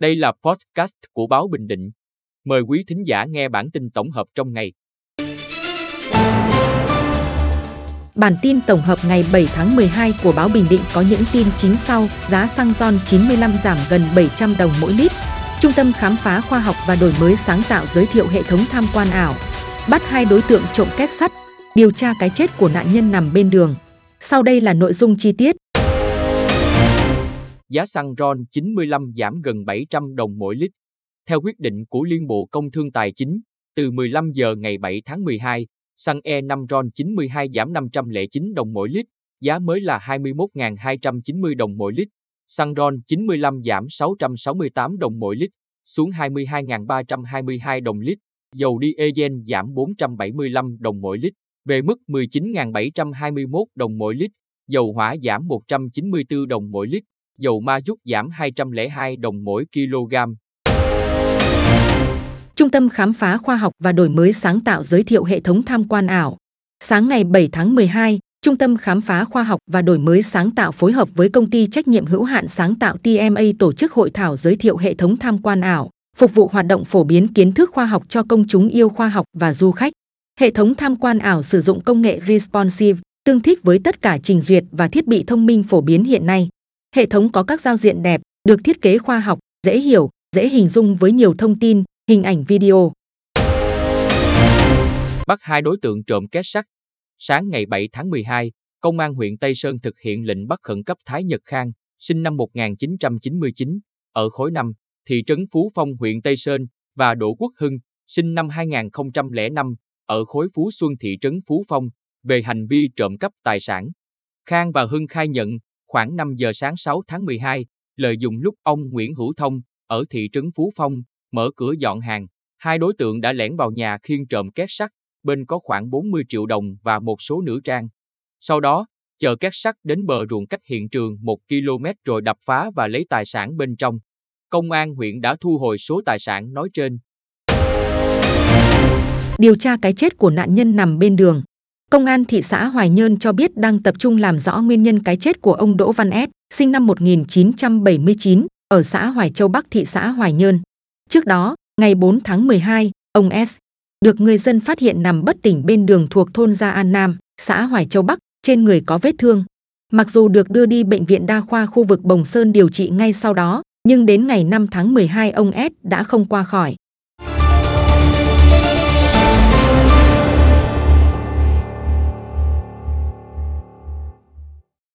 Đây là podcast của báo Bình Định. Mời quý thính giả nghe bản tin tổng hợp trong ngày. Bản tin tổng hợp ngày 7 tháng 12 của báo Bình Định có những tin chính sau. Giá xăng RON 95 giảm gần 700 đồng mỗi lít. Trung tâm khám phá khoa học và đổi mới sáng tạo giới thiệu hệ thống tham quan ảo. Bắt hai đối tượng trộm két sắt. Điều tra cái chết của nạn nhân nằm bên đường. Sau đây là nội dung chi tiết. Giá xăng RON 95 giảm gần 700 đồng mỗi lít. Theo quyết định của Liên Bộ Công Thương Tài chính, từ 15 giờ ngày 7 tháng 12, xăng E5 RON 92 giảm 509 đồng mỗi lít, giá mới là 21.290 đồng mỗi lít. Xăng RON 95 giảm 668 đồng mỗi lít, xuống 22.322 đồng lít. Dầu diesel giảm 475 đồng mỗi lít, về mức 19.721 đồng mỗi lít. Dầu hỏa giảm 194 đồng mỗi lít, dầu ma giúp giảm 202 đồng mỗi kg. Trung tâm Khám phá Khoa học và Đổi mới sáng tạo giới thiệu hệ thống tham quan ảo. Sáng ngày 7 tháng 12, Trung tâm Khám phá Khoa học và Đổi mới sáng tạo phối hợp với công ty trách nhiệm hữu hạn sáng tạo TMA tổ chức hội thảo giới thiệu hệ thống tham quan ảo, phục vụ hoạt động phổ biến kiến thức khoa học cho công chúng yêu khoa học và du khách. Hệ thống tham quan ảo sử dụng công nghệ responsive, tương thích với tất cả trình duyệt và thiết bị thông minh phổ biến hiện nay. Hệ thống có các giao diện đẹp, được thiết kế khoa học, dễ hiểu, dễ hình dung với nhiều thông tin, hình ảnh video. Bắt hai đối tượng trộm két sắt. Sáng ngày 7 tháng 12, Công an huyện Tây Sơn thực hiện lệnh bắt khẩn cấp Thái Nhật Khang, sinh năm 1999, ở khối 5, thị trấn Phú Phong huyện Tây Sơn, và Đỗ Quốc Hưng, sinh năm 2005, ở khối Phú Xuân thị trấn Phú Phong, về hành vi trộm cắp tài sản. Khang và Hưng khai nhận, khoảng 5 giờ sáng 6 tháng 12, lợi dụng lúc ông Nguyễn Hữu Thông, ở thị trấn Phú Phong, mở cửa dọn hàng, hai đối tượng đã lẻn vào nhà khiêng trộm két sắt, bên có khoảng 40 triệu đồng và một số nữ trang. Sau đó, chờ két sắt đến bờ ruộng cách hiện trường 1 km rồi đập phá và lấy tài sản bên trong. Công an huyện đã thu hồi số tài sản nói trên. Điều tra cái chết của nạn nhân nằm bên đường. Công an thị xã Hoài Nhơn cho biết đang tập trung làm rõ nguyên nhân cái chết của ông Đỗ Văn S, sinh năm 1979, ở xã Hoài Châu Bắc thị xã Hoài Nhơn. Trước đó, ngày 4 tháng 12, ông S được người dân phát hiện nằm bất tỉnh bên đường thuộc thôn Gia An Nam, xã Hoài Châu Bắc, trên người có vết thương. Mặc dù được đưa đi bệnh viện đa khoa khu vực Bồng Sơn điều trị ngay sau đó, nhưng đến ngày 5 tháng 12 ông S đã không qua khỏi.